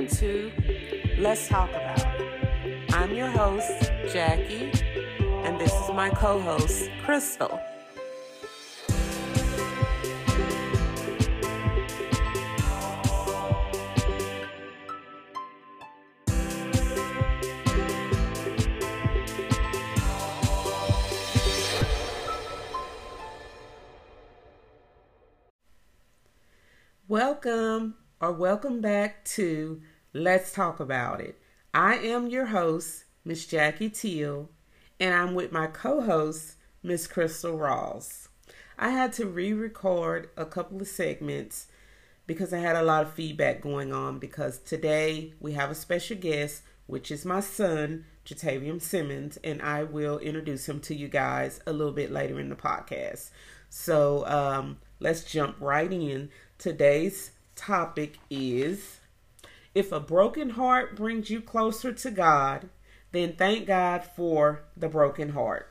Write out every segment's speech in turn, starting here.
welcome to Let's Talk About. I'm your host, Jackie, and this is my co host, Crystal. Welcome or welcome back to Let's Talk About It. I am your host, Miss Jackie Teal, and I'm with my co host, Miss Crystal Rawls. I had to re record a couple of segments because I had a lot of feedback going on because today we have a special guest, which is my son, JaTavium Simmons, and I will introduce him to you guys a little bit later in the podcast. So um, let's jump right in Today's topic is if a broken heart brings you closer to God, then thank God for the broken heart.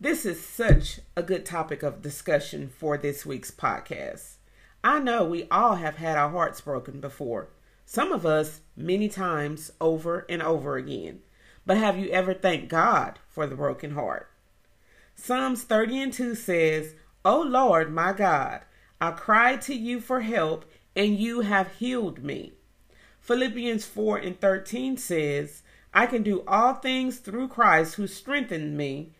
This is such a good topic of discussion for this week's podcast. I know we all have had our hearts broken before, some of us many times over and over again. But have you ever thanked God for the broken heart? Psalms 30 and 2 says, O Lord my God, I cried to you for help, and you have healed me. Philippians 4 and 13 says, I can do all things through Christ who strengthened me.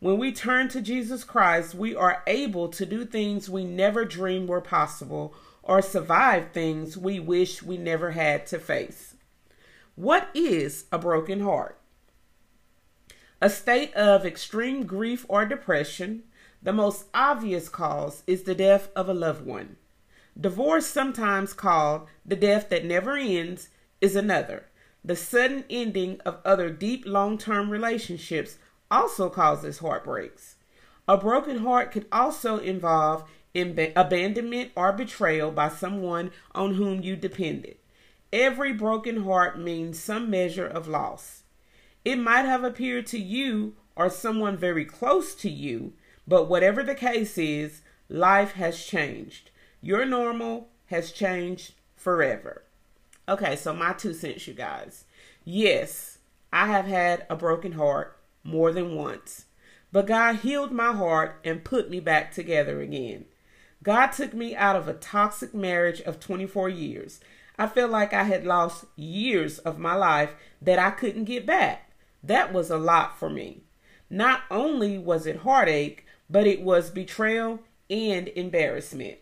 When we turn to Jesus Christ, we are able to do things we never dreamed were possible or survive things we wish we never had to face. What is a broken heart? A state of extreme grief or depression, the most obvious cause is the death of a loved one. Divorce, sometimes called the death that never ends, is another. The sudden ending of other deep long term relationships also causes heartbreaks. A broken heart could also involve abandonment or betrayal by someone on whom you depended. Every broken heart means some measure of loss. It might have appeared to you or someone very close to you but whatever the case is, life has changed. Your normal has changed forever. Okay, so my two cents, you guys. Yes, I have had a broken heart more than once, but God healed my heart and put me back together again. God took me out of a toxic marriage of 24 years. I felt like I had lost years of my life that I couldn't get back. That was a lot for me. Not only was it heartache, but it was betrayal and embarrassment.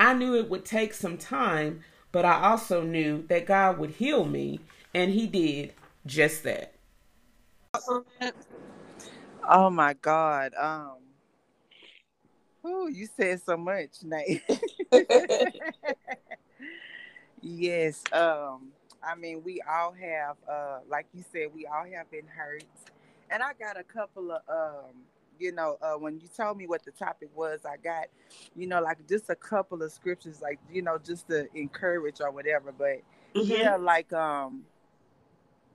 I knew it would take some time, but I also knew that God would heal me, and He did just that. Oh my God. Um Oh, you said so much, Nate. yes. Um, I mean, we all have uh like you said, we all have been hurt. And I got a couple of um you know, uh, when you told me what the topic was, I got, you know, like just a couple of scriptures, like you know, just to encourage or whatever. But mm-hmm. yeah, like um,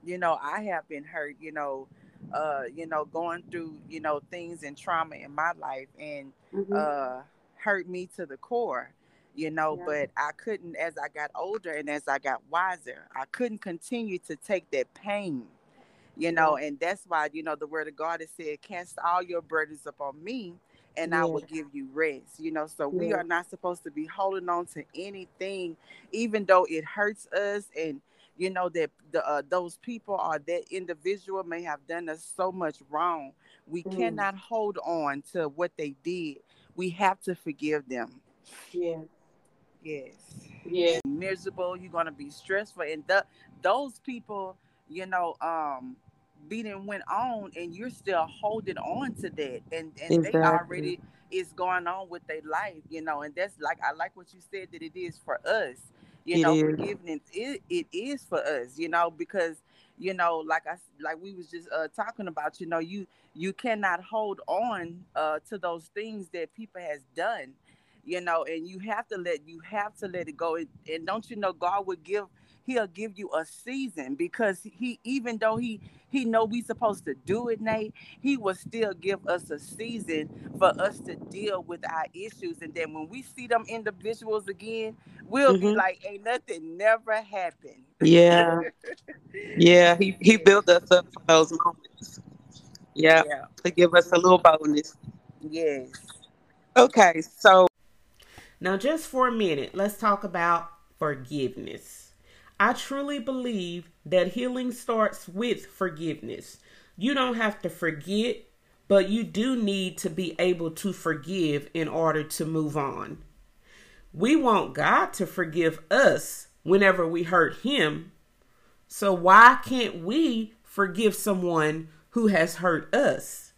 you know, I have been hurt, you know, uh, you know, going through, you know, things and trauma in my life, and mm-hmm. uh, hurt me to the core you know yeah. but i couldn't as i got older and as i got wiser i couldn't continue to take that pain you know, and that's why, you know, the word of God has said, cast all your burdens upon me and yeah. I will give you rest, you know. So yeah. we are not supposed to be holding on to anything, even though it hurts us and you know that the uh, those people or that individual may have done us so much wrong. We mm. cannot hold on to what they did. We have to forgive them. Yeah. Yes. Yeah. Miserable. You're gonna be stressful, and the, those people, you know, um, beating went on and you're still holding on to that and and exactly. they already is going on with their life you know and that's like i like what you said that it is for us you it know is. forgiveness it, it is for us you know because you know like i like we was just uh, talking about you know you you cannot hold on uh, to those things that people has done you know and you have to let you have to let it go and, and don't you know god would give he'll give you a season because he even though he he know we supposed to do it nate he will still give us a season for us to deal with our issues. And then when we see them individuals again we'll mm-hmm. be like ain't nothing never happened. Yeah. Yeah he, he built us up for those moments. Yeah, yeah. to give us a little bonus. Yes. Okay so now just for a minute let's talk about forgiveness. I truly believe that healing starts with forgiveness. You don't have to forget, but you do need to be able to forgive in order to move on. We want God to forgive us whenever we hurt Him. So why can't we forgive someone who has hurt us?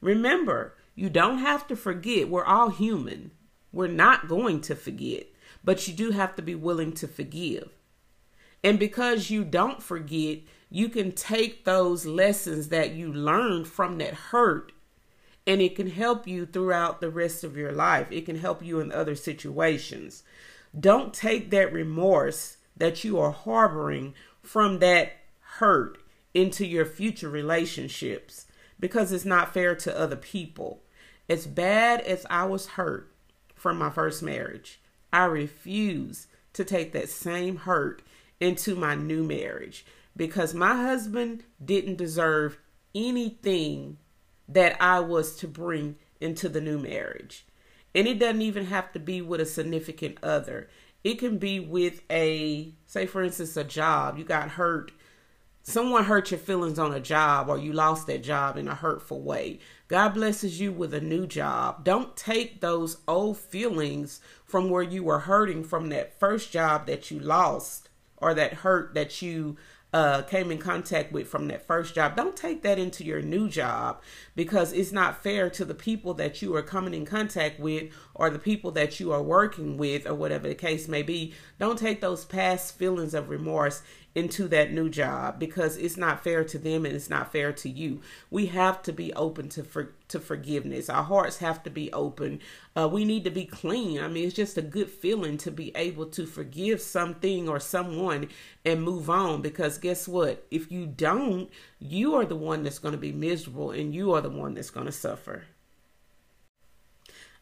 Remember, you don't have to forget. We're all human. We're not going to forget but you do have to be willing to forgive. And because you don't forget, you can take those lessons that you learned from that hurt and it can help you throughout the rest of your life. It can help you in other situations. Don't take that remorse that you are harboring from that hurt into your future relationships because it's not fair to other people. As bad as I was hurt from my first marriage, I refuse to take that same hurt into my new marriage because my husband didn't deserve anything that I was to bring into the new marriage. And it doesn't even have to be with a significant other. It can be with a, say, for instance, a job. You got hurt someone hurt your feelings on a job or you lost that job in a hurtful way. God blesses you with a new job. Don't take those old feelings from where you were hurting from that first job that you lost or that hurt that you uh, came in contact with from that first job. Don't take that into your new job because it's not fair to the people that you are coming in contact with or the people that you are working with or whatever the case may be. Don't take those past feelings of remorse into that new job because it's not fair to them and it's not fair to you. We have to be open to for, to forgiveness. Our hearts have to be open. Uh, we need to be clean. I mean, it's just a good feeling to be able to forgive something or someone and move on because guess what? If you don't, you are the one that's going to be miserable and you are the one that's going to suffer.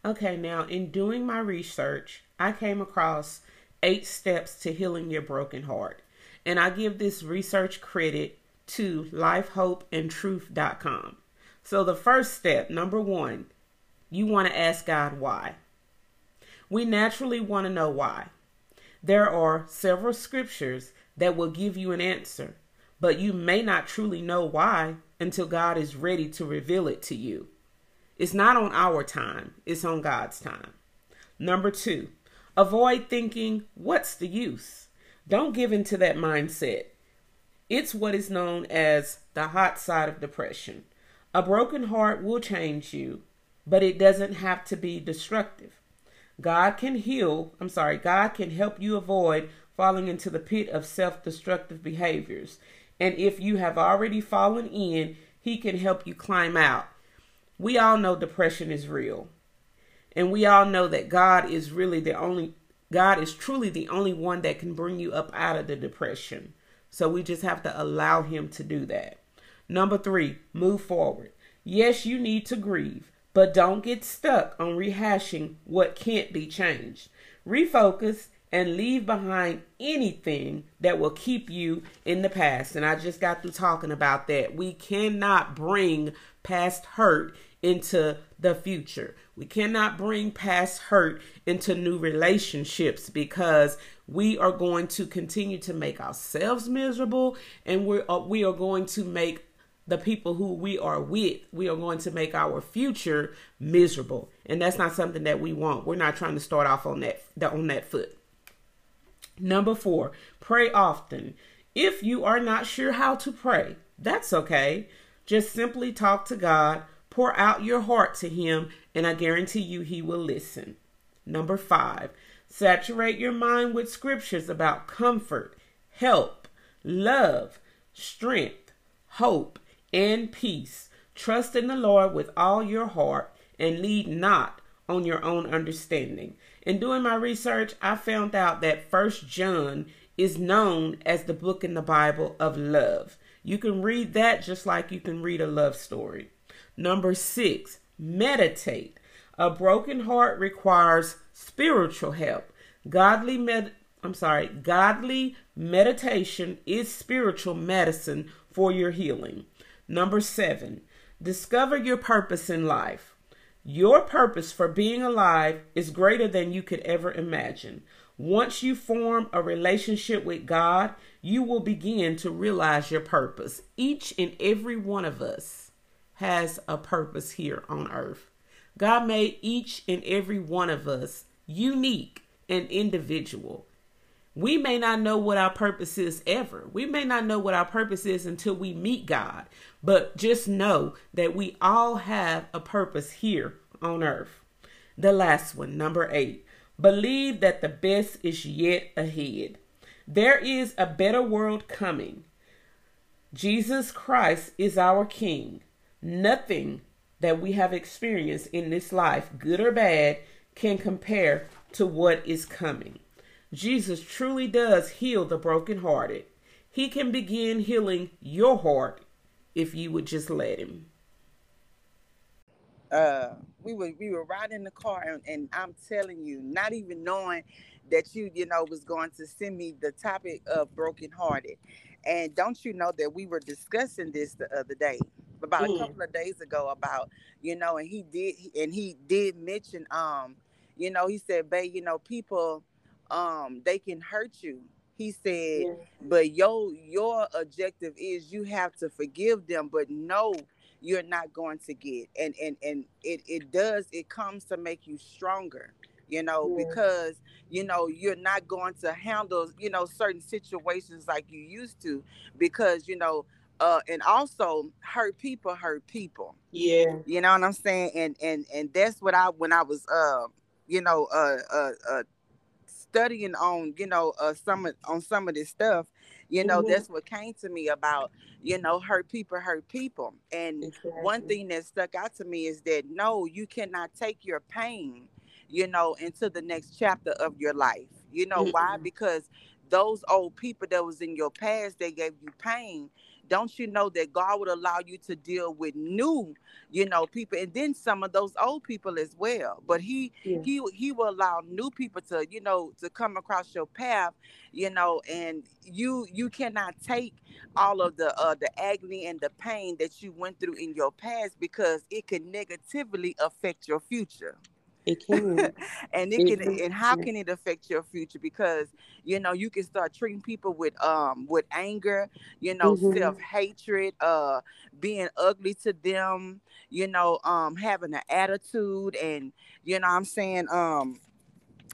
Okay, now in doing my research, I came across eight steps to healing your broken heart. And I give this research credit to lifehopeandtruth.com. So the first step, number one, you want to ask God why. We naturally want to know why. There are several scriptures that will give you an answer, but you may not truly know why until God is ready to reveal it to you. It's not on our time, it's on God's time. Number two, avoid thinking, what's the use? Don't give into that mindset. It's what is known as the hot side of depression. A broken heart will change you, but it doesn't have to be destructive. God can heal, I'm sorry, God can help you avoid falling into the pit of self destructive behaviors. And if you have already fallen in, He can help you climb out. We all know depression is real. And we all know that God is really the only God is truly the only one that can bring you up out of the depression. So we just have to allow Him to do that. Number three, move forward. Yes, you need to grieve, but don't get stuck on rehashing what can't be changed. Refocus and leave behind anything that will keep you in the past. And I just got through talking about that. We cannot bring past hurt into the future. We cannot bring past hurt into new relationships because we are going to continue to make ourselves miserable and we're, uh, we are going to make the people who we are with, we are going to make our future miserable. And that's not something that we want. We're not trying to start off on that on that foot. Number 4, pray often. If you are not sure how to pray, that's okay. Just simply talk to God Pour out your heart to Him, and I guarantee you He will listen. Number five, saturate your mind with scriptures about comfort, help, love, strength, hope, and peace. Trust in the Lord with all your heart and lead not on your own understanding. In doing my research, I found out that First John is known as the book in the Bible of love. You can read that just like you can read a love story. Number six, meditate. A broken heart requires spiritual help. Godly med I'm sorry, godly meditation is spiritual medicine for your healing. Number seven, discover your purpose in life. Your purpose for being alive is greater than you could ever imagine. Once you form a relationship with God, you will begin to realize your purpose. Each and every one of us has a purpose here on earth. God made each and every one of us unique and individual. We may not know what our purpose is ever. We may not know what our purpose is until we meet God. But just know that we all have a purpose here on earth. The last one, number eight. Believe that the best is yet ahead. There is a better world coming. Jesus Christ is our King. Nothing that we have experienced in this life, good or bad, can compare to what is coming. Jesus truly does heal the brokenhearted. He can begin healing your heart if you would just let him. Uh, we were we were riding in the car, and, and I'm telling you, not even knowing that you you know was going to send me the topic of brokenhearted. And don't you know that we were discussing this the other day, about mm. a couple of days ago, about you know, and he did, and he did mention, um, you know, he said, "Babe, you know, people." um they can hurt you he said yeah. but your your objective is you have to forgive them but no you're not going to get and and and it it does it comes to make you stronger you know yeah. because you know you're not going to handle you know certain situations like you used to because you know uh and also hurt people hurt people yeah you know what i'm saying and and and that's what i when i was uh you know uh uh, uh studying on you know uh, some of, on some of this stuff you know mm-hmm. that's what came to me about you know hurt people hurt people and exactly. one thing that stuck out to me is that no you cannot take your pain you know into the next chapter of your life you know mm-hmm. why because those old people that was in your past they gave you pain don't you know that God would allow you to deal with new, you know, people and then some of those old people as well. But he yeah. he he will allow new people to, you know, to come across your path, you know, and you you cannot take all of the uh the agony and the pain that you went through in your past because it can negatively affect your future. It can. and it, it can, and how can it affect your future? Because you know you can start treating people with um with anger, you know, mm-hmm. self hatred, uh, being ugly to them, you know, um, having an attitude, and you know, I'm saying, um,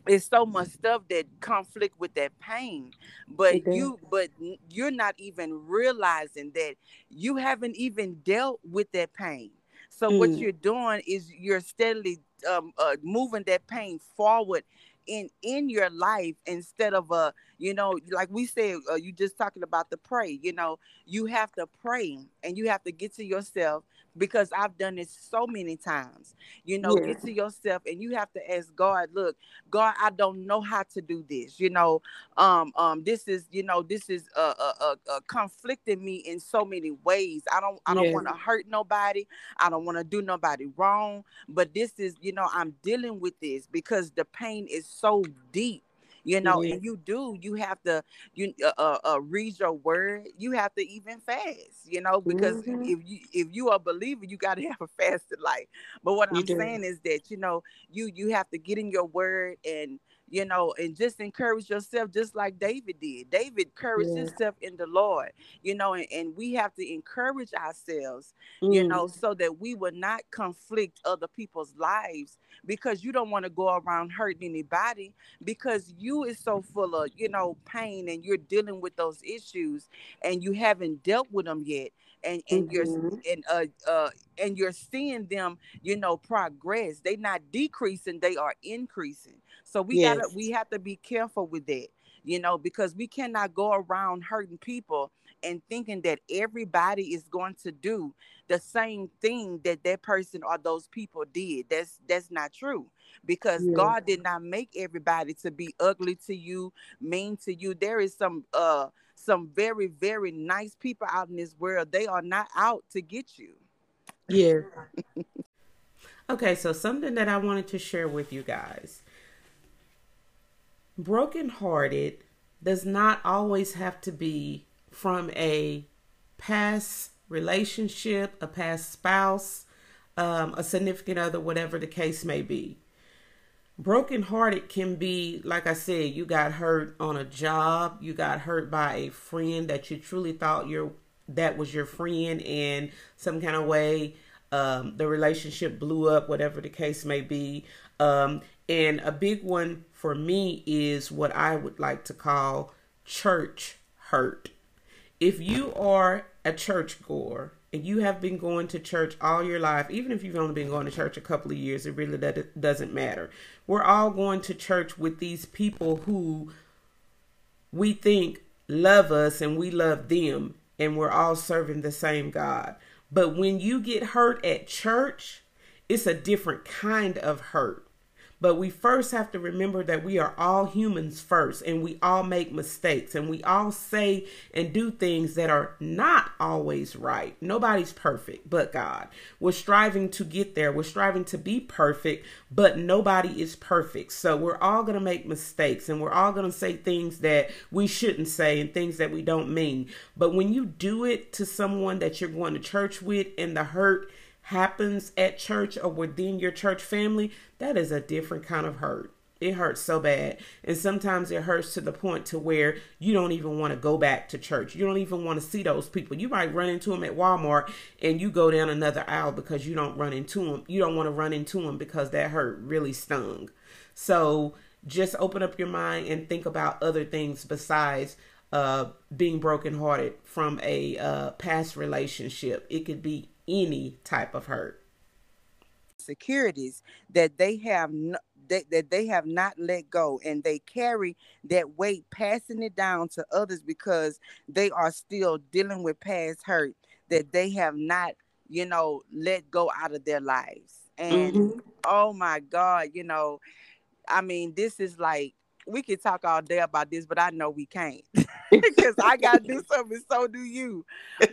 it's so much stuff that conflict with that pain but you but you're not even realizing that you haven't even dealt with that pain so mm. what you're doing is you're steadily um, uh, moving that pain forward in in your life instead of uh you know like we said uh, you just talking about the pray you know you have to pray and you have to get to yourself because I've done it so many times. You know, yeah. get to yourself and you have to ask God, look, God, I don't know how to do this. You know, um, um, this is, you know, this is uh, uh, uh, uh conflicting me in so many ways. I don't, I don't yeah. want to hurt nobody. I don't want to do nobody wrong. But this is, you know, I'm dealing with this because the pain is so deep you know mm-hmm. and you do you have to you uh, uh, uh, read your word you have to even fast you know because mm-hmm. if you if you are a believer you got to have a fasted life but what you i'm do. saying is that you know you you have to get in your word and you know, and just encourage yourself, just like David did. David encouraged yeah. himself in the Lord, you know, and, and we have to encourage ourselves, mm. you know, so that we will not conflict other people's lives because you don't want to go around hurting anybody because you is so full of, you know, pain and you're dealing with those issues and you haven't dealt with them yet and and mm-hmm. you're and uh uh and you're seeing them you know progress they're not decreasing they are increasing so we yes. gotta we have to be careful with that you know because we cannot go around hurting people and thinking that everybody is going to do the same thing that that person or those people did that's that's not true because yeah. god did not make everybody to be ugly to you mean to you there is some uh some very very nice people out in this world. They are not out to get you. Yeah. Okay so something that i wanted to share with you guys. Brokenhearted does not always have to be from a past relationship, a past spouse, um, a significant other, whatever the case may be. Brokenhearted can be, like I said, you got hurt on a job, you got hurt by a friend that you truly thought your that was your friend, and some kind of way um, the relationship blew up, whatever the case may be. Um, and a big one for me is what I would like to call church hurt. If you are a church goer and you have been going to church all your life, even if you've only been going to church a couple of years, it really doesn't matter. We're all going to church with these people who we think love us and we love them, and we're all serving the same God. But when you get hurt at church, it's a different kind of hurt. But we first have to remember that we are all humans first and we all make mistakes and we all say and do things that are not always right. Nobody's perfect but God. We're striving to get there. We're striving to be perfect, but nobody is perfect. So we're all going to make mistakes and we're all going to say things that we shouldn't say and things that we don't mean. But when you do it to someone that you're going to church with and the hurt happens at church or within your church family, that is a different kind of hurt. It hurts so bad. And sometimes it hurts to the point to where you don't even want to go back to church. You don't even want to see those people. You might run into them at Walmart and you go down another aisle because you don't run into them. You don't want to run into them because that hurt really stung. So just open up your mind and think about other things besides uh, being brokenhearted from a uh, past relationship. It could be any type of hurt. Securities that they have no, that, that they have not let go and they carry that weight passing it down to others because they are still dealing with past hurt that they have not you know let go out of their lives and mm-hmm. oh my god you know i mean this is like we could talk all day about this, but I know we can't because I gotta do something. So do you.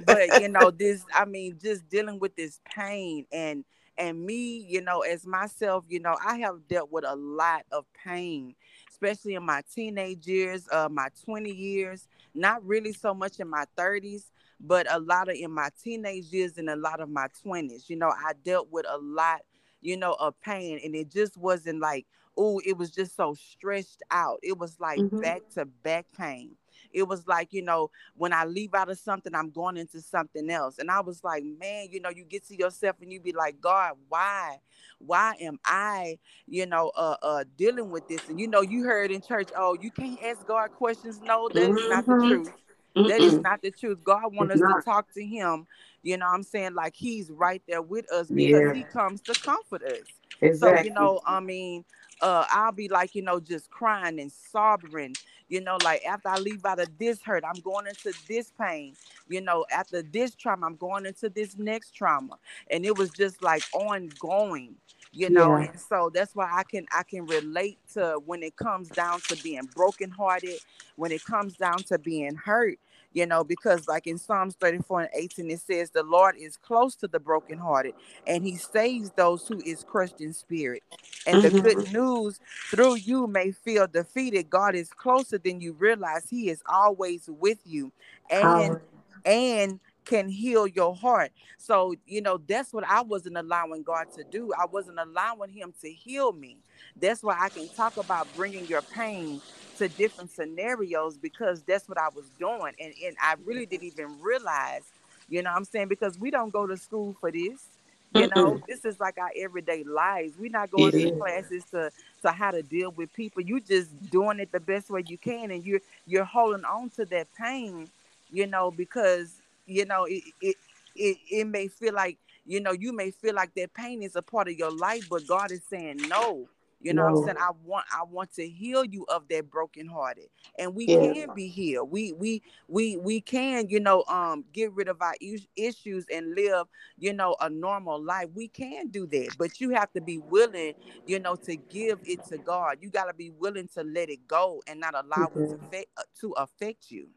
But you know, this. I mean, just dealing with this pain and and me, you know, as myself, you know, I have dealt with a lot of pain, especially in my teenage years, uh, my twenty years. Not really so much in my thirties, but a lot of in my teenage years and a lot of my twenties. You know, I dealt with a lot, you know, of pain, and it just wasn't like oh, it was just so stretched out. It was like mm-hmm. back to back pain. It was like, you know, when I leave out of something, I'm going into something else. And I was like, man, you know, you get to yourself and you be like, God, why? Why am I, you know, uh, uh dealing with this? And you know, you heard in church, oh, you can't ask God questions. No, that mm-hmm. is not the mm-hmm. truth. Mm-mm. That is not the truth. God wants us not. to talk to him. You know I'm saying? Like he's right there with us because yeah. he comes to comfort us. Exactly. So, you know, I mean, uh, I'll be like, you know, just crying and sobbing, you know, like after I leave out of this hurt, I'm going into this pain, you know, after this trauma, I'm going into this next trauma. And it was just like ongoing, you know. Yeah. And so that's why I can I can relate to when it comes down to being brokenhearted, when it comes down to being hurt, you know, because like in Psalms 34 and 18, it says, The Lord is close to the brokenhearted and he saves those who is crushed in spirit. And mm-hmm. the good mm-hmm. news through you may feel defeated. God is closer than you realize. He is always with you and and can heal your heart. So, you know, that's what I wasn't allowing God to do. I wasn't allowing him to heal me. That's why I can talk about bringing your pain to different scenarios because that's what I was doing. And, and I really didn't even realize, you know I'm saying? Because we don't go to school for this. You know, Mm-mm. this is like our everyday lives. We're not going to classes to to how to deal with people. You're just doing it the best way you can, and you're you're holding on to that pain, you know, because you know it it it, it may feel like you know you may feel like that pain is a part of your life, but God is saying no You know no. what I'm saying? I want I want to heal you of that brokenhearted. And we yeah. can be healed. We we we we can, you know, um get rid of our issues and live, you know, a normal life. We can do that. But you have to be willing, you know, to give it to God. You got to be willing to let it go and not allow mm-hmm. it to affect, uh, to affect you.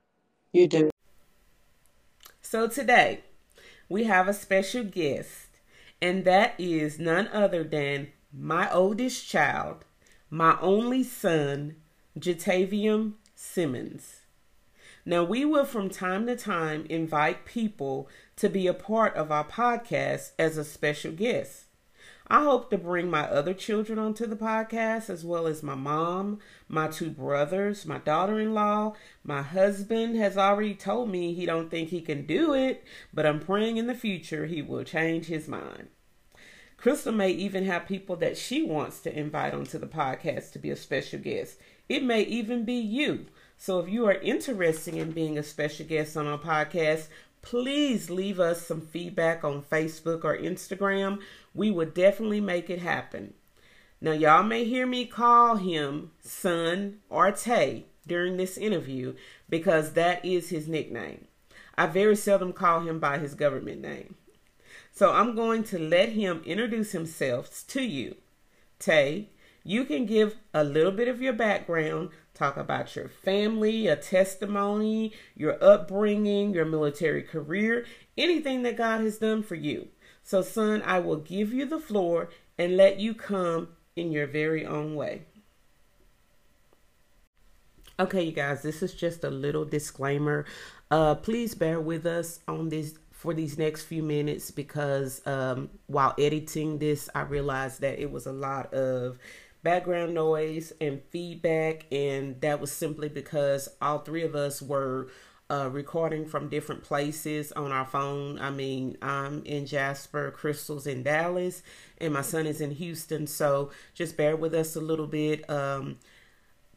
You do. So today, we have a special guest, and that is none other than my oldest child, my only son, JaTavium Simmons. Now, we will from time to time invite people to be a part of our podcast as a special guest. I hope to bring my other children onto the podcast, as well as my mom, my two brothers, my daughter-in-law. My husband has already told me he don't think he can do it, but I'm praying in the future he will change his mind. Crystal may even have people that she wants to invite onto the podcast to be a special guest. It may even be you. So if you are interested in being a special guest on our podcast, please leave us some feedback on Facebook or Instagram. We will definitely make it happen. Now, y'all may hear me call him Son or Tay during this interview because that is his nickname. I very seldom call him by his government name. So I'm going to let him introduce himself to you. Tay, you can give a little bit of your background talk about your family, a testimony, your upbringing, your military career, anything that God has done for you. So, son, I will give you the floor and let you come in your very own way. Okay, you guys, this is just a little disclaimer. Uh, please bear with us on this for these next few minutes because um, while editing this, I realized that it was a lot of background noise and feedback, and that was simply because all three of us were uh, recording from different places on our phone. I mean, I'm in Jasper, Crystal's in Dallas, and my son is in Houston. So just bear with us a little bit. Um,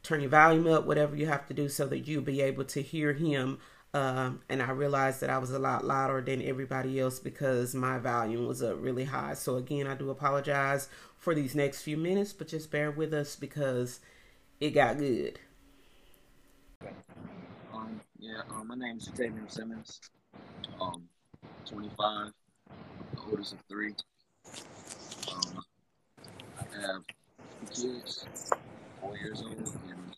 turn your volume up, whatever you have to do, so that you'll be able to hear him. Um, and I realized that I was a lot louder than everybody else because my volume was up really high. So again, I do apologize for these next few minutes, but just bear with us because it got good. Um, yeah, um, my name is JaTavium Simmons. Um, 25, the oldest of three. Um, I have two kids, four years old and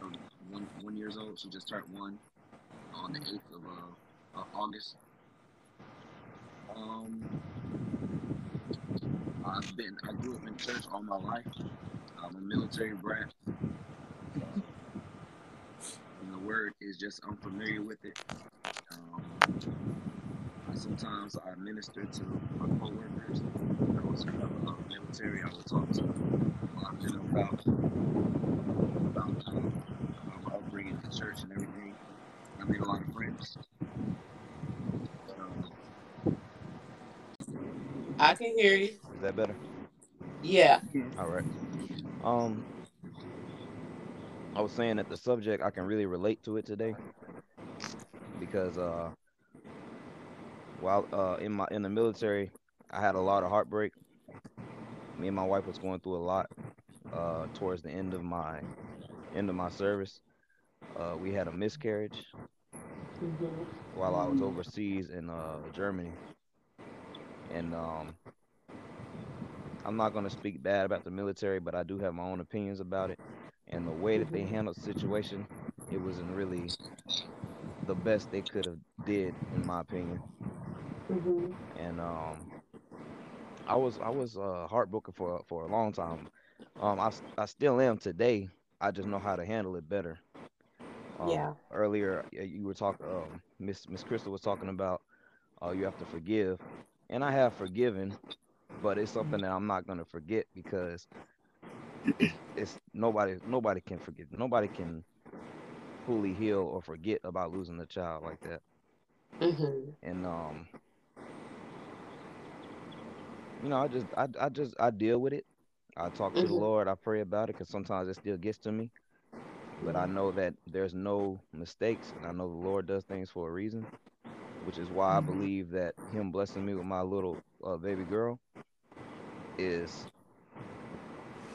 um, one one years old. She just turned one on the eighth of uh, August. Um, I've been, I grew up in church all my life. I'm a military brat. and the word is just unfamiliar with it. Um, sometimes I minister to my coworkers. Those who are military, I will talk to them about about um, my upbringing in church and everything. I made a lot of friends. I can hear you. Is that better? Yeah. All right. Um, I was saying that the subject I can really relate to it today because uh, while uh in my in the military, I had a lot of heartbreak. Me and my wife was going through a lot uh towards the end of my end of my service. Uh, we had a miscarriage mm-hmm. while I was overseas in uh, Germany and um, I'm not going to speak bad about the military, but I do have my own opinions about it. And the way that they mm-hmm. handled the situation, it wasn't really the best they could have did, in my opinion. Mm-hmm. And um, I was I was uh, heartbroken for for a long time. Um, I I still am today. I just know how to handle it better. Um, yeah. Earlier, you were talking. Um, Miss Miss Crystal was talking about uh, you have to forgive, and I have forgiven, but it's something that I'm not gonna forget because it's nobody nobody can forget nobody can fully heal or forget about losing a child like that. Mm-hmm. And um, you know, I just I I just I deal with it. I talk to mm-hmm. the Lord. I pray about it because sometimes it still gets to me. But I know that there's no mistakes, and I know the Lord does things for a reason which is why I mm-hmm. believe that him blessing me with my little uh, baby girl is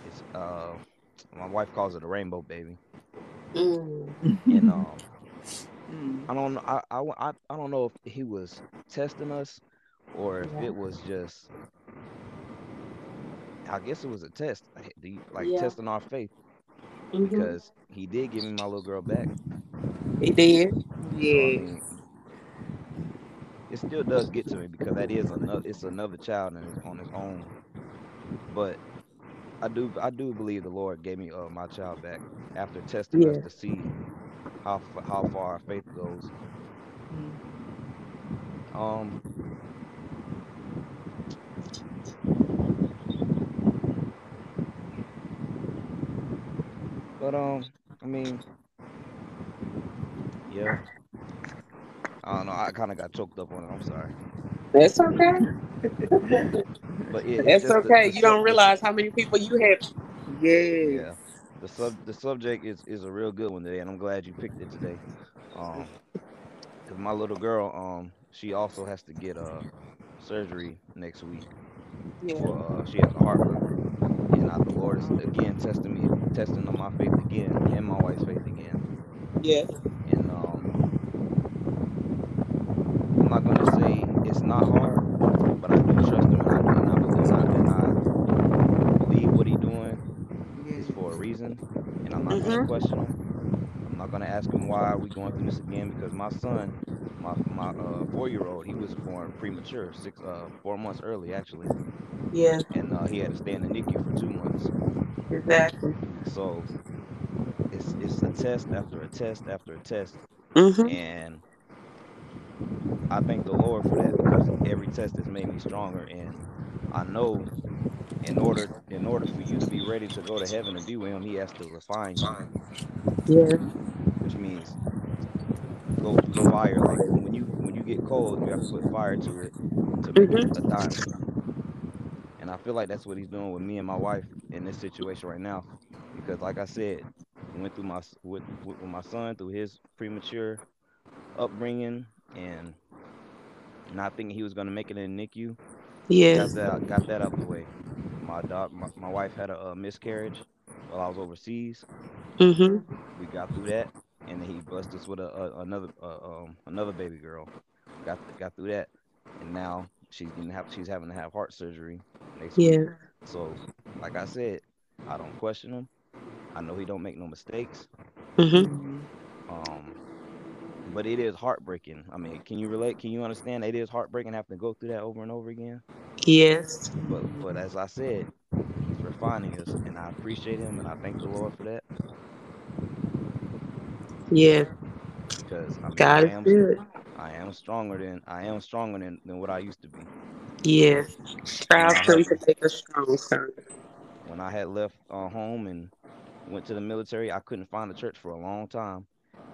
is uh, my wife calls it a rainbow baby. Mm. And um, mm. I don't I, I I don't know if he was testing us or if yeah. it was just I guess it was a test, like yeah. testing our faith, mm-hmm. because he did give me my little girl back. He did. Yeah. So, I mean, it still does get to me because that is another. It's another child on his own, but I do I do believe the Lord gave me uh, my child back after testing yeah. us to see how how far our faith goes. Mm-hmm. Um, But um, I mean, yeah. I don't know. I kind of got choked up on it. I'm sorry. That's okay. but yeah, that's okay. The, the you don't realize how many people you have. Yes. Yeah. The sub the subject is is a real good one today, and I'm glad you picked it today. Um, cause my little girl, um, she also has to get uh surgery next week. Yeah. For, uh, she has a heart Lord is again testing me, testing on my faith again, and my wife's faith again. Yeah. And um, I'm not gonna say it's not hard, but I do trust him, and I, and I believe, and I believe what he's doing is for a reason, and I'm not mm-hmm. gonna question him. I'm not gonna ask him why are we going through this again because my son, my my uh, four year old, he was born premature, six uh four months early actually. Yeah. And uh, he had to stay in the NICU for two months. Exactly. So it's it's a test after a test after a test, mm-hmm. and I thank the Lord for that because every test has made me stronger, and I know in order in order for you to be ready to go to heaven and be with Him, He has to refine you. Yeah. Which means go through the fire. Like when you when you get cold, you have to put fire to it to make mm-hmm. it a diamond. And I feel like that's what he's doing with me and my wife in this situation right now. Because like I said, went through my with, with my son through his premature upbringing and not thinking he was gonna make it in NICU. Yeah. Got that got that out the way. My dog my, my wife had a, a, miscarriage while I was overseas. Mm-hmm. We got through that and then he busted us with a, a another um another baby girl. Got got through that. And now she's gonna have she's having to have heart surgery yeah. week. So, like I said, I don't question him. I know he don't make no mistakes. Mm-hmm. Um, but it is heartbreaking. I mean, can you relate? Can you understand? It is heartbreaking having to go through that over and over again. Yes. But but as I said, he's refining us, and I appreciate him, and I thank the Lord for that. Yeah. Because I mean, God I am, good. I am stronger than I am stronger than, than what I used to be. Yes, trials come to make us strong, sir. When I had left uh, home and went to the military, I couldn't find a church for a long time,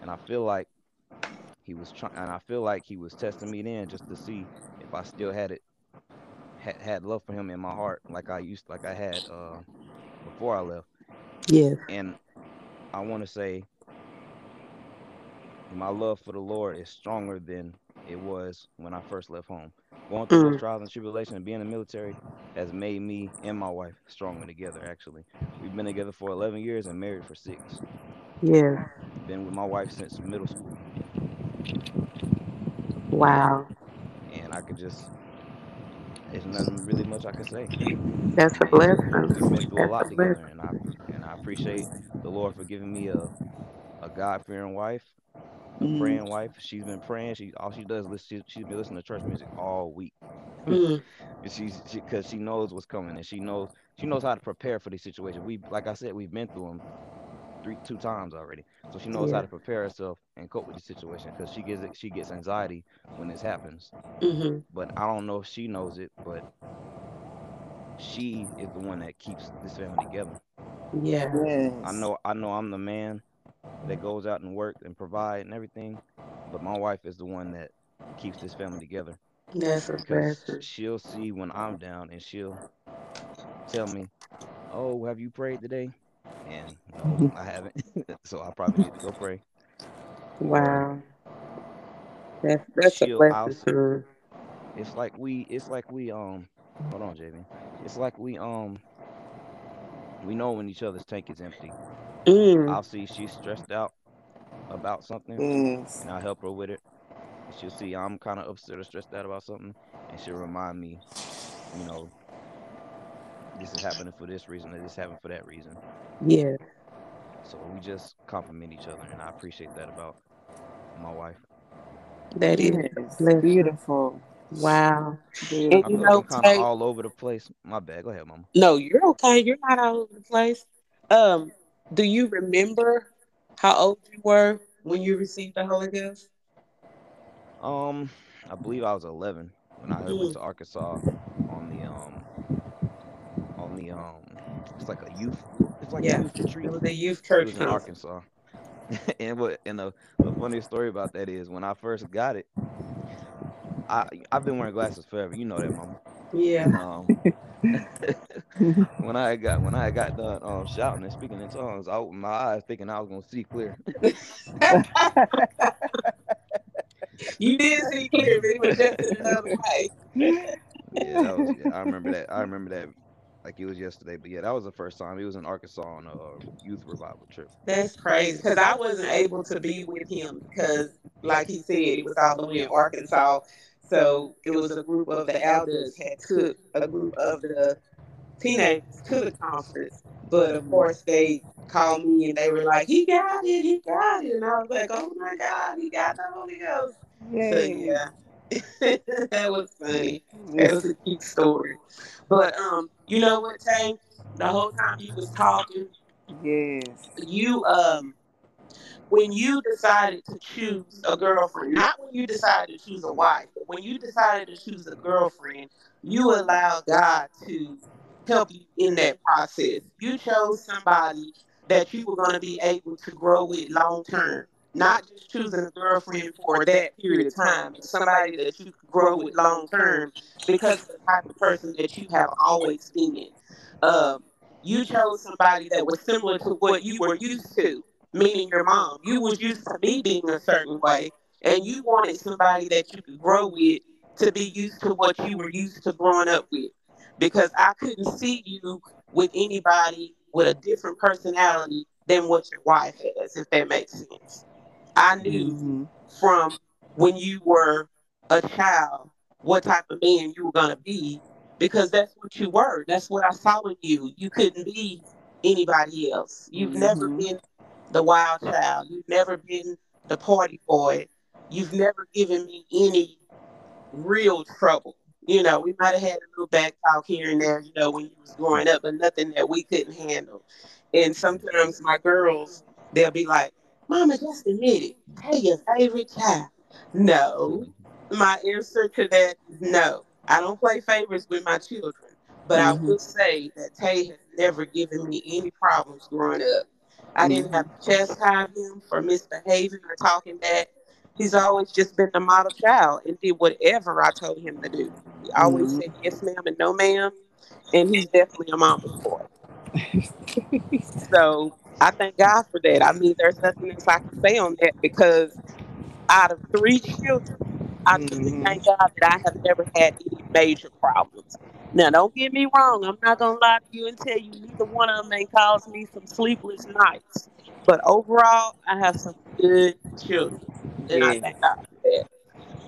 and I feel like he was trying, and I feel like he was testing me then just to see if I still had it, had, had love for him in my heart, like I used, like I had uh, before I left. Yeah. And I want to say my love for the Lord is stronger than it was when I first left home. Going through mm. those trials and tribulations and being in the military has made me and my wife stronger together. Actually, we've been together for 11 years and married for six. Yeah. Been with my wife since middle school. Wow. And I could just, there's nothing really much I can say. That's a blessing. We've been through a lot together, and I and I appreciate the Lord for giving me a a God fearing wife a praying wife. She's been praying. She all she does is she, she's been listening to church music all week. Mm. she's because she, she, knows what's coming and she knows she knows how to prepare for these situations. We like I said, we've been through them three two times already, so she knows yeah. how to prepare herself and cope with the situation. Because she gets she gets anxiety when this happens. Mm-hmm. But I don't know if she knows it, but she is the one that keeps this family together. Yeah. Yes. I know I know I'm the man that goes out and work and provide and everything. But my wife is the one that keeps this family together. That's because she'll see when I'm down and she'll tell me, "Oh, have you prayed today?" And no, I haven't. so I probably need to go pray. Wow. That's that's a blessing. It's like we. It's like we. Um. Hold on, Jamie. It's like we. Um. we know when each other's tank is empty. Mm. I'll see she's stressed out about something, Yes. and I'll help her with it. She'll see I'm kind of upset or stressed out about something, and she'll remind me, you know, this is happening for this reason, or this happened for that reason. Yeah. So we just compliment each other, and I appreciate that about my wife. That is Yes, blessing. beautiful. Wow. beautiful. And I you feel know, like I'm kind of all over the place. My bad. Go ahead, mama. No, you're okay. You're not all over the place. Um, do you remember how old you were when you received the Holy Ghost? Um, I believe I was 11 when I went to Arkansas on the um on the um it's like a youth it's like Yeah. a youth retreat. It was a youth church in. Arkansas. and what and the, the funny story about that is when I first got it, I I've been wearing glasses forever. You know that, mama. Yeah. Um, when I got when I got done um, shouting and speaking in tongues, I opened my eyes thinking I was gonna see clear. You did see clear, but it was just in another way. Yeah, that was. Yeah, I remember that. I remember that like it was yesterday. But yeah, that was the first time. He was in Arkansas on a uh, youth revival trip. That's crazy because I wasn't able to be with him because, like he said, he was all the way in Arkansas. So it was a group of the elders had took a group of the teenagers to the conference. But of course, they called me and they were like, "He got it, he got it," and I was like, "Oh my God, he got the Holy Ghost!" So yeah, that was funny. That was a cute story. But um, you know what, Tay? The whole time you was talking, Yes. you um when you decided to choose a girlfriend, not when you decided to choose a wife, but when you decided to choose a girlfriend, you allowed God to help you in that process. You chose somebody that you were going to be able to grow with long term, not just choosing a girlfriend for that period of time, but somebody that you could grow with long term because of the type of person that you have always been. Um, you chose somebody that was similar to what you were used to, meaning your mom. You was used to me being a certain way, and you wanted somebody that you could grow with to be used to what you were used to growing up with. Because I couldn't see you with anybody with a different personality than what your wife has, if that makes sense. I knew Mhm. from when you were a child what type of man you were going to be because that's what you were. That's what I saw in you. You couldn't be anybody else. You've never Mhm. been the wild child. You've never been the party boy. You've never given me any real trouble. You know, we might have had a little back talk here and there, you know, when you was growing up, but nothing that we couldn't handle. And sometimes my girls, they'll be like, Mama, just admit it. Hey, your favorite child. No. My answer to that is no. I don't play favorites with my children. But I Mhm. will say that Tay has never given me any problems growing up. I didn't have to chastise him for misbehaving or talking back. He's always just been the model child and did whatever I told him to do. He always Mhm. said yes, ma'am, and no, ma'am. And he's definitely a mama's boy. So I thank God for that. I mean, there's nothing else I can say on that because out of three children, I Mhm. thank God that I have never had any major problems. Now, don't get me wrong. I'm not gonna lie to you and tell you neither one of them ain't caused me some sleepless nights. But overall, I have some good children, and I Yes. thank God for that.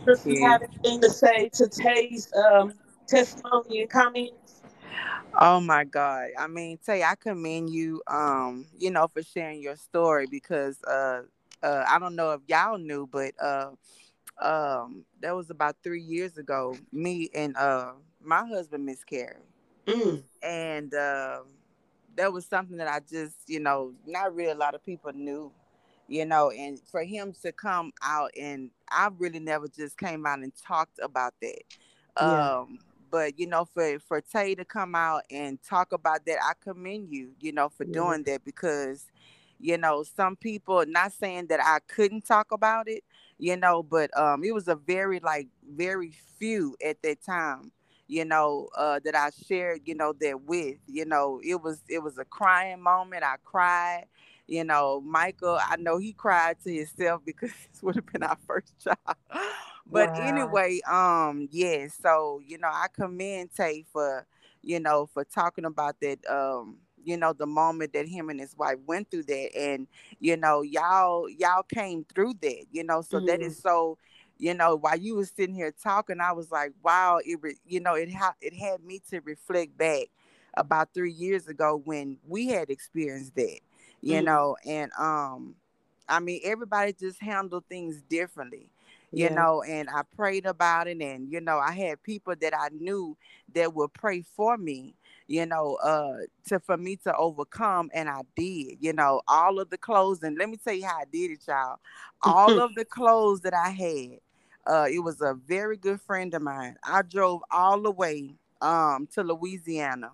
Chris, you have anything to say to Tay's um, testimony and comments? Oh my God. I mean, Tay, I commend you, um, you know, for sharing your story because uh uh I don't know if y'all knew, but uh um that was about three years ago, me and uh my husband miscarried. Mm, And um that was something that I just, you know, not really a lot of people knew, you know, and for him to come out and I really never just came out and talked about that. Yeah. Um, but you know, for for Tay to come out and talk about that, I commend you, you know, for Yeah. doing that because, you know, some people not saying that I couldn't talk about it, you know, but um it was a very like very few at that time you know, uh, that I shared, you know, that with, you know, it was it was a crying moment. I cried, you know, Michael, I know he cried to himself because this would have been our first child. But Wow. anyway, um, yeah, so you know, I commend Tay for, you know, for talking about that um you know the moment that him and his wife went through that and you know y'all y'all came through that you know so mm-hmm. that is so you know while you was sitting here talking i was like wow it you know it ha- it had me to reflect back about three years ago when we had experienced that you mm-hmm. know and um i mean everybody just handled things differently you yeah. know and i prayed about it and you know i had people that i knew that would pray for me you know uh to for me to overcome and i did you know all of the clothes and let me tell you how i did it y'all all of the clothes that i had uh it was a very good friend of mine i drove all the way um to louisiana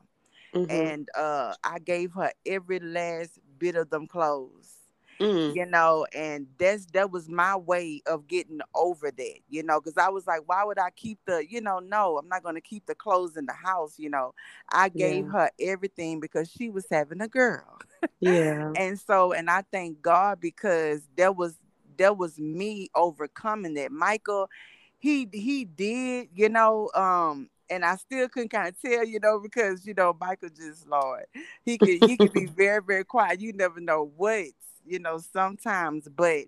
mm-hmm. and uh i gave her every last bit of them clothes Mm. You know, and that's that was my way of getting over that, you know, because I was like, why would I keep the, you know, no, I'm not gonna keep the clothes in the house, you know. I gave yeah. her everything because she was having a girl. Yeah. and so, and I thank God because that was that was me overcoming that. Michael, he he did, you know, um, and I still couldn't kind of tell, you know, because you know Michael just Lord, he could he could be very very quiet. You never know what you know, sometimes, but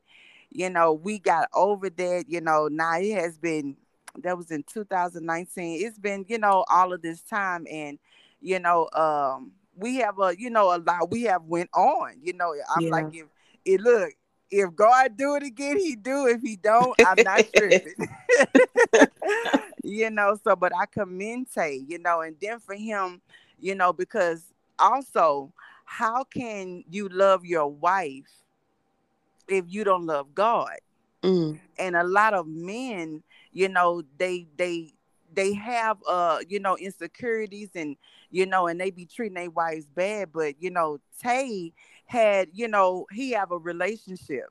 you know, we got over that, you know, now it has been that was in 2019. It's been, you know, all of this time and you know, um we have a, you know, a lot we have went on, you know. I'm yeah. like if it look, if God do it again, he do. If he don't, I'm not tripping. you know, so but I commend Tay, you know, and then for him, you know, because also how can you love your wife if you don't love God? Mm. And a lot of men, you know, they they they have uh you know insecurities and you know and they be treating their wives bad but you know tay had you know he have a relationship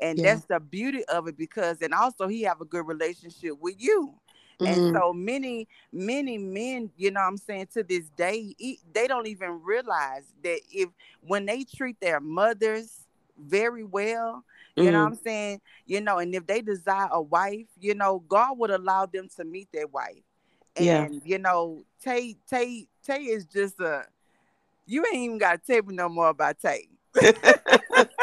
and yeah. that's the beauty of it because and also he have a good relationship with you and mm-hmm. so many, many men, you know I'm saying, to this day, they don't even realize that if when they treat their mothers very well, you mm-hmm. know I'm saying, you know, and if they desire a wife, you know, God would allow them to meet their wife. And yeah. you know, Tay Tay Tay is just a you ain't even gotta tell me no more about Tay. I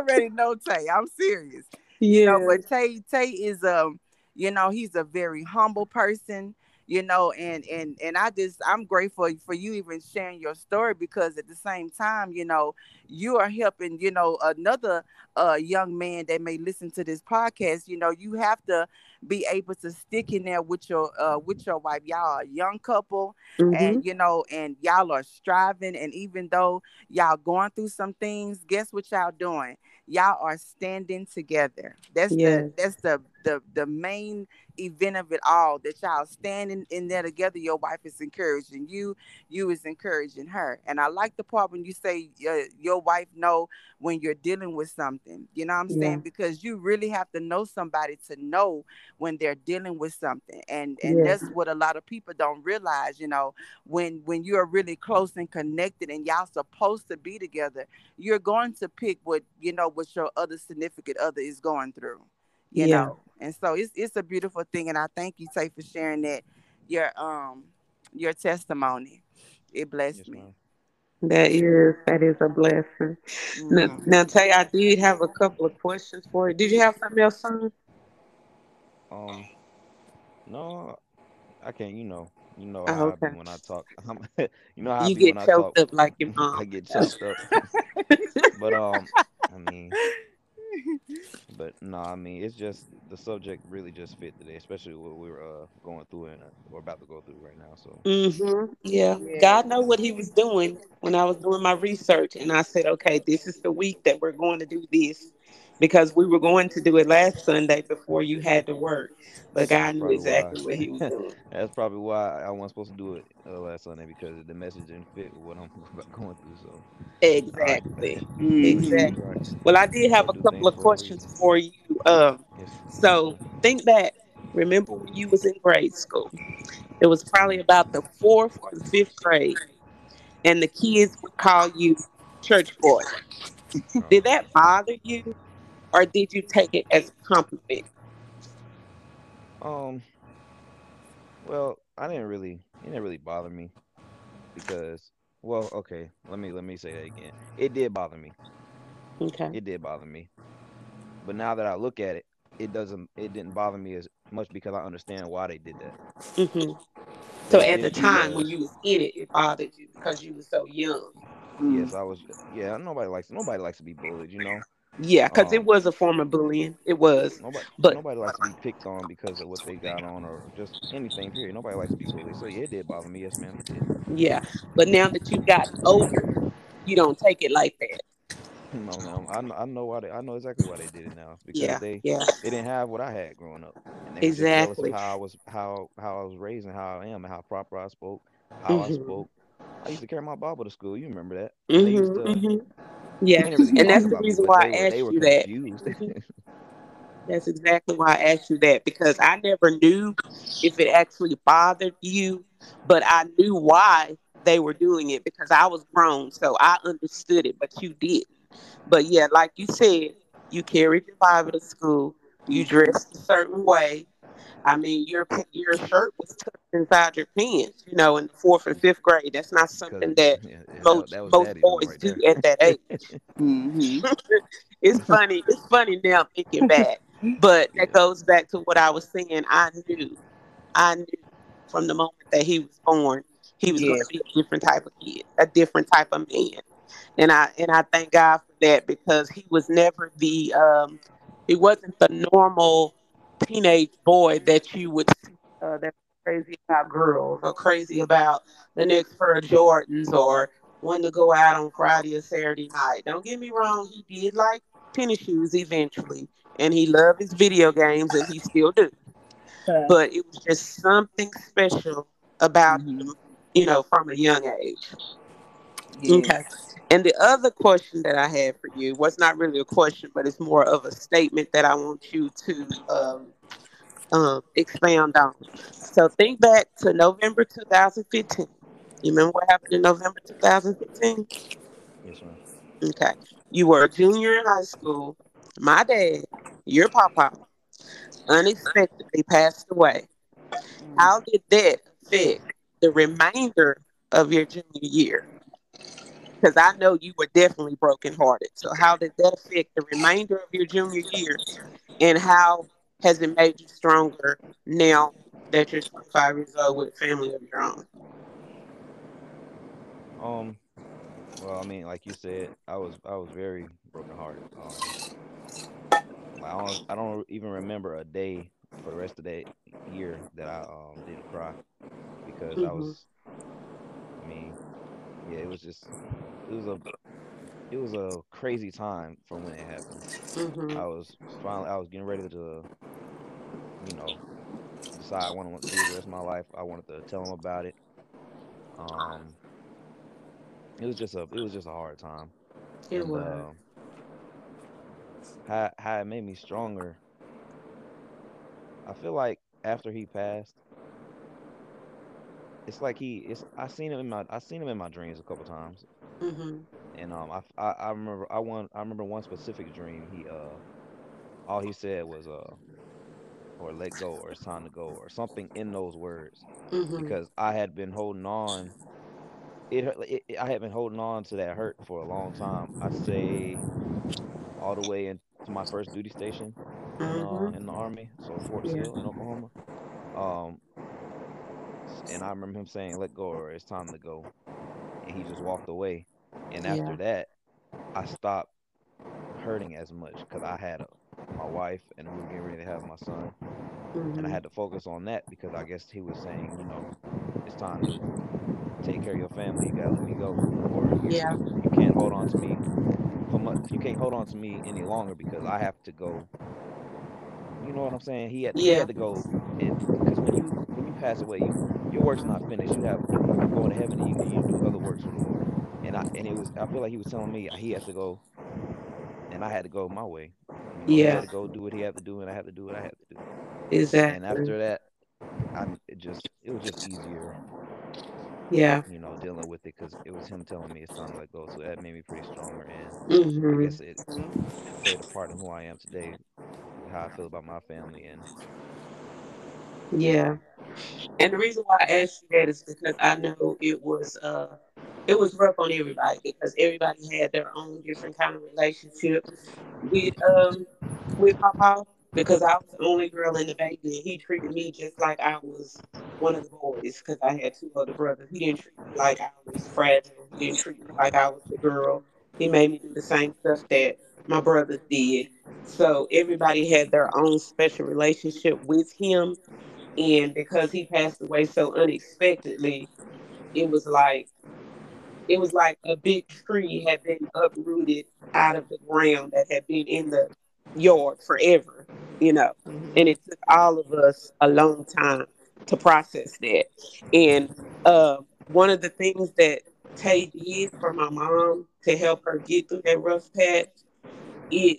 already know Tay. I'm serious. Yeah. You know, but Tay Tay is um you know, he's a very humble person you know and and and i just i'm grateful for you even sharing your story because at the same time you know you are helping you know another uh young man that may listen to this podcast you know you have to be able to stick in there with your uh with your wife y'all are a young couple mm-hmm. and you know and y'all are striving and even though y'all going through some things guess what y'all doing y'all are standing together. That's yes. the that's the the the main event of it all. That y'all standing in there together. Your wife is encouraging you. You is encouraging her. And I like the part when you say uh, your wife know when you're dealing with something. You know what I'm saying? Yeah. Because you really have to know somebody to know when they're dealing with something. And and yeah. that's what a lot of people don't realize. You know, when when you're really close and connected and y'all supposed to be together, you're going to pick what you know what your other significant other is going through. You yeah. know, and so it's it's a beautiful thing, and I thank you, Tay, for sharing that your um your testimony. It blessed yes, me. That is that is a blessing. Mm-hmm. Now, now, Tay, I did have a couple of questions for you. Did you have something else, son? Um, no, I can't. You know, you know oh, how okay. I be when I talk. you know how you I get choked up like your mom. I get choked up. but um, I mean, but no, I mean it's just the subject really just fit today, especially what we are uh, going through and uh, we're about to go through right now. So mm-hmm. yeah. yeah, God know what He was doing when I was doing my research, and I said, okay, this is the week that we're going to do this because we were going to do it last Sunday before you had to work. But God knew exactly why. what He was doing. That's probably why I wasn't supposed to do it uh, last Sunday because the message didn't fit with what I'm going through. So exactly, mm-hmm. exactly. Right. Well, I did have a couple of questions for you. Um, yes. so think back. Remember when you was in grade school? It was probably about the fourth or the fifth grade, and the kids would call you church boy. Did that bother you? Or did you take it as a compliment? Um, well, I didn't really, it didn't really bother me because well, okay. Let me let me say that again. It did bother me. Okay. It did bother me. But now that I look at it, it doesn't. It didn't bother me as much because I understand why they did that. Mm-hmm. So at the time when you was in it, it bothered you because you was so young. yes, I was. Yeah, nobody likes nobody likes to be bullied. You know. Yeah, because it Um, was a form of bullying. It was, nobody but nobody likes to be picked on because of what they got on or just anything. Period. Nobody likes to be bullied. So yeah, it did bother me. Yes, ma'am, it yeah. But now that you've gotten older, you don't take it like that. No, no, I, kn- I know why they. I know exactly why they did it now because yeah, they yeah. they didn't have what I had growing up, and they was just jealous of exactly. how I was how how I was raised and how I am and how proper I spoke, how I Mhm, spoke. I used to carry my Bible to school. You remember that? And they used mhm, to. mhm. Yeah, and that's the reason why I asked you that. That's exactly why I asked you that because I never knew if it actually bothered you, but I knew why they were doing it because I was grown, so I understood it, but you didn't. But yeah, like you said, you carried your Bible to school, you dressed a certain way. I mean, your your shirt was tucked inside your pants, you know, in the fourth and fifth grade. That's not something that yeah, yeah, most that most boys right do at that age. Mm-hmm. it's funny. It's funny now thinking back, but that yeah, goes back to what I was saying. I knew, I knew from the moment that he was born, he was going to be a different type of kid, a different type of man, and I and I thank God for that because he was never the um, he wasn't the normal teenage boy that you would see uh, that crazy about girls or crazy about the next pair of Jordans or wanting to go out on Friday or Saturday night. Don't get me wrong, he did like tennis shoes eventually, and he loved his video games, and he still do. But it was just something special about mhm. him, you know, from a young age. Yes. Okay. And the other question that I had for you was not really a question, but it's more of a statement that I want you to um, um, expound on. So think back to November 2015. You remember what happened in November 2015? yes, ma'am. Okay. You were a junior in high school. My dad, your papa, unexpectedly passed away. Mm. How did that affect the remainder of your junior year? Because I know you were definitely brokenhearted. So how did that affect the remainder of your junior year? And how has it made you stronger now that you're 25 years old with a family of your own? Um. Well, I mean, like you said, I was I was very brokenhearted. Um. I don't I don't even remember a day for the rest of that year that I um didn't cry because I hmm was. I mean, yeah, it was just it was a it was a crazy time from when it happened. hmm I was finally I was getting ready to you know decide I want to do the rest of my life. I wanted to tell him about it. Um, it was just a it was just a hard time, It and was. uh, how how it made me stronger. I feel like after he passed, it's like he it's I seen him in my I seen him in my dreams a couple times, hmm and um I, I I remember I one I remember one specific dream. He uh all he said was uh or let go or it's time to go or something in those words hmm because I had been holding on. It, hurt- it, it I had been holding on to that hurt for a long time. I'd say all the way into my first duty station in uh in the army, so Fort Yeah. Sill in Oklahoma. Um, and I remember him saying, "Let go," or "It's time to go," and he just walked away. And Yeah. after that, I stopped hurting as much because I had a, my wife and we were getting ready to have my son, and I hmm had to focus on that because I guess he was saying, you know, it's time to take care of your family. You gotta let me go, or you Yeah. you, you can't hold on to me for much. You can't hold on to me any longer because I have to go. You know what I'm saying? He had he had to go, and because when you when you pass away, you your work's not finished. You have you you go into heaven and you and you do other works for the Lord. And I and it was I feel like he was telling me he has to go, and I had to go my way. You know, Yeah. had to go do what he had to do, and I had to do what I had to do. Exactly. And after that, I it just it was just easier, Yeah. you know, dealing with it because it was him telling me it's time to let go. So that made me pretty stronger, and I hmm guess it played a part in who I am today, how I feel about my family, and Yeah. And the reason why I asked you that is because I know it was uh it was rough on everybody because everybody had their own different kind of relationship with um with Papa because I was the only girl in the baby and he treated me just like I was one of the boys because I had two other brothers. He didn't treat me like I was fragile. He didn't treat me like I was the girl. He made me do the same stuff that my brothers did. So everybody had their own special relationship with him. And because he passed away so unexpectedly, it was like it was like a big tree had been uprooted out of the ground that had been in the yard forever, you know. Mhm. And it took all of us a long time to process that. And uh, one of the things that Tay did for my mom to help her get through that rough patch, it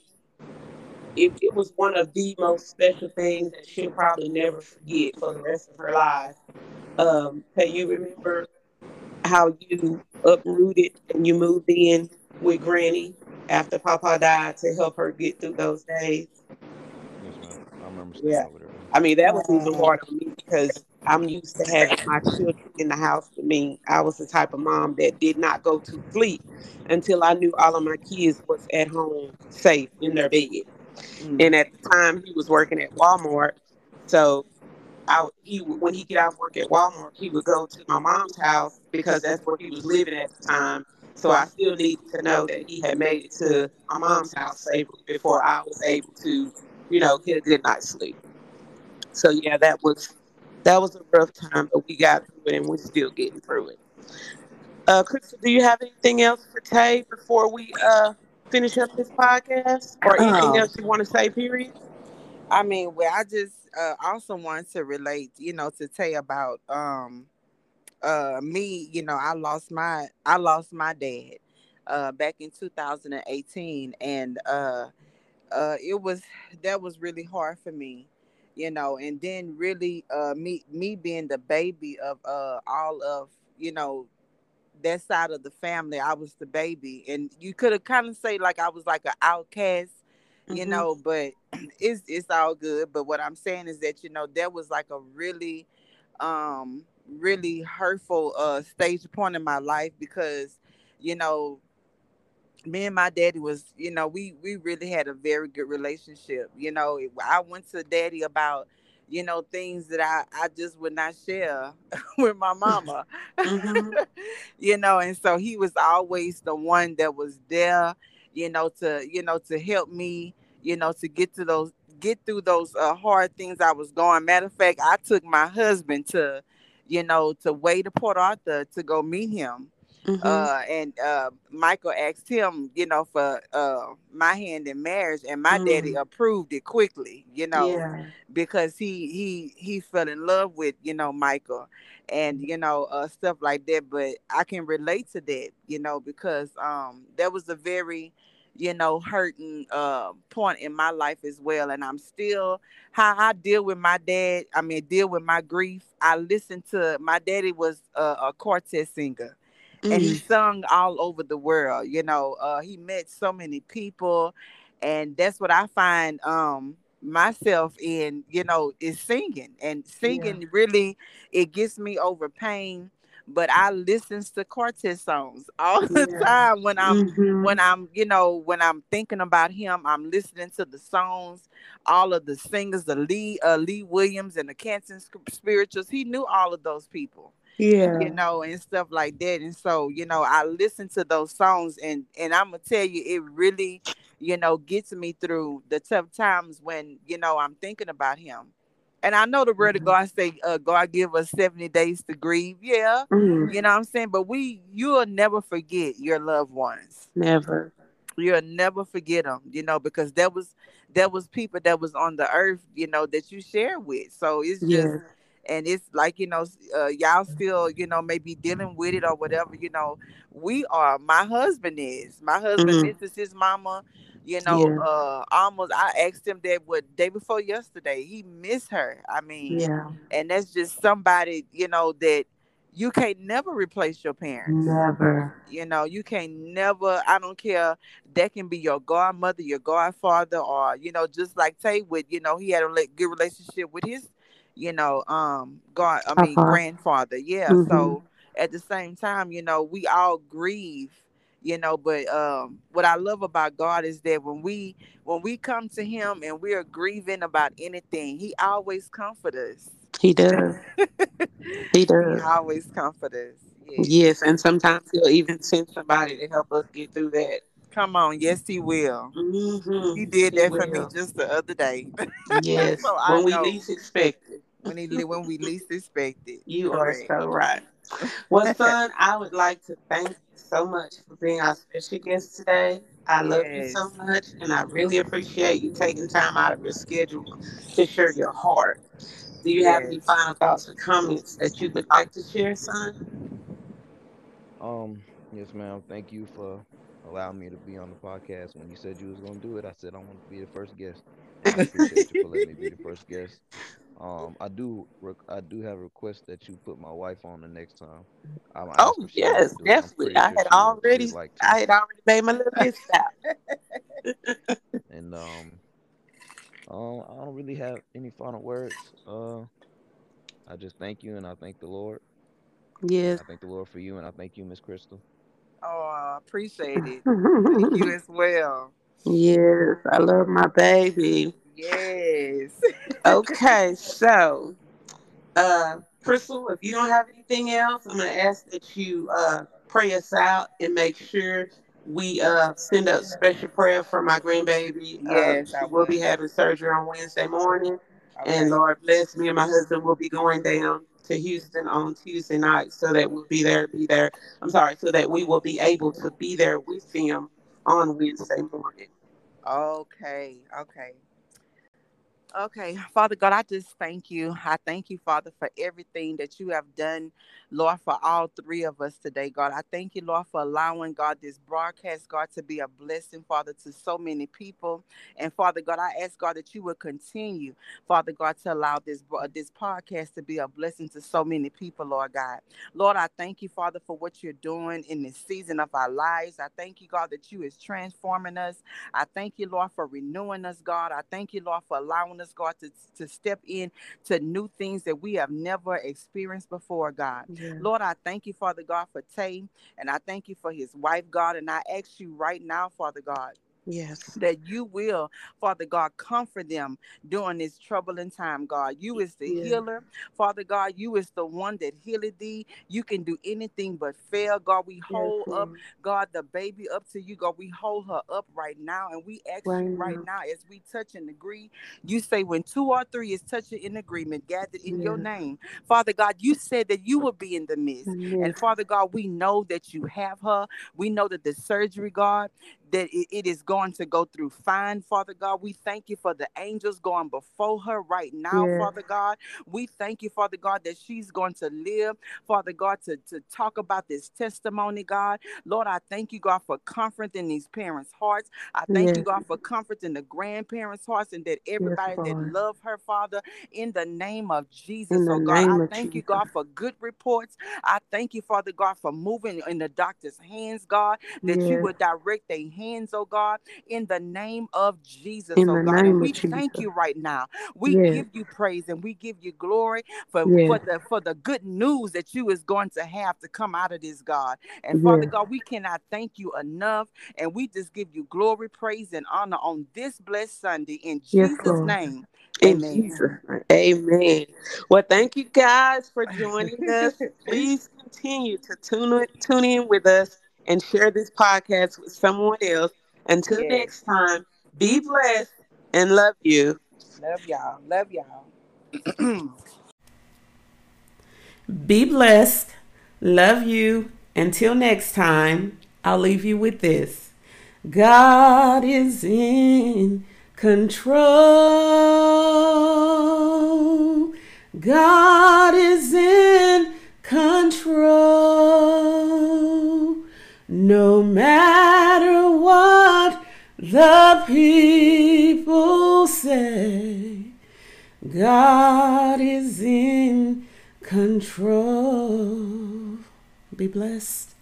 it, it was one of the most special things that she'll probably never forget for the rest of her life. Um, can you remember how you uprooted and you moved in with Granny after Papa died to help her get through those days? Yes, ma'am. I remember staying Yeah. over there. I mean, that was even hard on me because I'm used to having my children in the house with me. I was the type of mom that did not go to sleep until I knew all of my kids was at home safe in their bed. Mm. And at the time, he was working at Walmart. So I, he when he get out of work at Walmart, he would go to my mom's house because that's where he was living at the time. So I still needed to know that he had made it to my mom's house before I was able to, you know, get a good night's sleep. So yeah, that was that was a rough time, but we got through it and we're still getting through it. Uh, Crystal, do you have anything else for Tay before we uh finish up this podcast, or anything Um, else you want to say? Period. I mean, well, I just uh, also want to relate, you know, to Tay about um uh me, you know, I lost my I lost my dad uh back in 2018 and uh uh it was that was really hard for me, you know, and then really uh me me being the baby of uh all of, you know, that side of the family, I was the baby. And you could have kind of say like I was like an outcast you Mhm. know but it's it's all good. But what i'm saying is that you know there was like a really um really hurtful uh stage point in my life because you know me and my daddy was you know we we really had a very good relationship. You know i went to daddy about you know things that i i just would not share with my mama. Mhm. you know and so he was always the one that was there you know to you know to help me you know to get to those get through those uh, hard things i was going. Matter of fact i took my husband to you know to way to port arthur to go meet him Mhm. uh and uh michael asked him you know for uh my hand in marriage and my daddy Mm. approved it quickly you know yeah. because he he he fell in love with you know michael and you know uh stuff like that but i can relate to that you know because um that was a very you know hurting uh point in my life as well and i'm still how i deal with my dad i mean deal with my grief i listen to my daddy was a, a quartet singer and he Mm. sung all over the world you know uh he met so many people and that's what i find um myself in you know is singing and Yeah. singing really it gets me over pain but i listens to quartet songs all the Yeah. time when i'm Mhm. when i'm you know when i'm thinking about him i'm listening to the songs all of the singers the lee uh lee williams and the canton spirituals he knew all of those people Yeah. you know, and stuff like that. And so, you know, I listen to those songs and and I'm gonna tell you, it really, you know, gets me through the tough times when, you know, I'm thinking about him. And I know the word of Mhm. God say, uh, God give us 70 days to grieve. Yeah, Mm. you know what I'm saying? But we you'll never forget your loved ones. Never. You'll never forget them, you know, because there was there was people that was on the earth, you know, that you share with. So it's just Yes. And it's like you know uh, y'all still you know maybe dealing with it or whatever you know we are my husband is my husband Mm. misses his mama you know Yeah. uh almost i asked him that what day before yesterday he missed her i mean Yeah. and that's just somebody you know that you can't never replace your parents Never. you know you can't never i don't care that can be your godmother your godfather or you know just like tay with you know he had a good relationship with his you know um god i mean Papa. grandfather yeah Mhm. so at the same time, you know, we all grieve, you know, but um what I love about God is that when we when we come to him and we're grieving about anything, he always comfort us. He does. he does. He always comfort us. Yes. Yes, and sometimes he'll even send somebody to help us get through that. Come on, yes, he will. Mm-hmm. He did that for me just the other day. Yes, So I when we know. least expect it. When he when we least expect it. You Correct. are so right. Well, son, I would like to thank you so much for being our special guest today. I love you so much, and I really appreciate you taking time out of your schedule to share your heart. Do you have any final thoughts or comments that you would like to share, son? Um, yes, ma'am. Thank you for allowing me to be on the podcast. When you said you was gonna do it, I said I want to be the first guest. I appreciate you for letting me be the first guest. Um, I do, rec- I do have a request that you put my wife on the next time. I'm Oh asking if she wants yes, to do it. I'm definitely. I had already, like. I had already made my little list out. And um, um, I don't really have any final words. Uh, I just thank you, and I thank the Lord. Yes. I thank the Lord for you, and I thank you, Miss Crystal. Oh, I appreciate it. Thank you as well. yes, I love my baby. Yes. Okay, so uh Crystal, if you don't have anything else, I'm gonna ask that you uh pray us out and make sure we uh send up special prayer for my grandbaby. Yes, uh, I will be having surgery on Wednesday morning, Okay. and Lord bless me and my husband will be going down to Houston on Tuesday night, so that we'll be there, be there. I'm sorry, so that we will be able to be there with them on Wednesday morning. Okay. Okay. Okay, Father God, I just thank you. I thank you, Father, for everything that you have done, Lord, for all three of us today, God. I thank you, Lord, for allowing, God, this broadcast, God, to be a blessing, Father, to so many people. And Father God, I ask, God, that you would continue, Father God, to allow this, this podcast to be a blessing to so many people, Lord God. Lord, I thank you, Father, for what you're doing in this season of our lives. I thank you, God, that you is transforming us. I thank you, Lord, for renewing us, God. I thank you, Lord, for allowing us, God, to, to step in to new things that we have never experienced before, God. Lord, I thank you, Father God, for Tay, and I thank you for his wife, God. And I ask you right now, Father God, Yes. that you will, Father God, comfort them during this troubling time, God. You is the Yeah. healer, Father God. You is the one that healed thee. You can do anything but fail, God. We hold up, God, the baby up to you, God. We hold her up right now, and we ask Right you right now. now as we touch and agree. You say when two or three is touching in agreement, gathered in your name, Father God. You said that you will be in the midst. Yes. And Father God, we know that you have her. We know that the surgery, God, that it, is going to go through fine, Father God. We thank you for the angels going before her right now, Yes. Father God. We thank you, Father God, that she's going to live, Father God, to, to talk about this testimony, God. Lord, I thank you, God, for comforting these parents' hearts. I thank you, God, for comforting the grandparents' hearts and that everybody that love her, Father, in the name of Jesus. In oh God, I thank you, Jesus. God, for good reports. I thank you, Father God, for moving in the doctor's hands, God, that you would direct their hands, oh God, in the name of Jesus, In oh God. name And of we thank Jesus. you right now. We Yes. give you praise and we give you glory for, Yes. for the for the good news that you is going to have to come out of this, God. And Father Yes. God, we cannot thank you enough. And we just give you glory, praise, and honor on this blessed Sunday in Jesus' name. Amen. Amen. Well, thank you guys for joining us. Please continue to tune in, tune in with us and share this podcast with someone else. Until Yes. next time, be blessed and love you. Love y'all. Love y'all. Be blessed. Love you. Until next time, I'll leave you with this God is in control. God is in control. No matter what the people say, God is in control. Be blessed.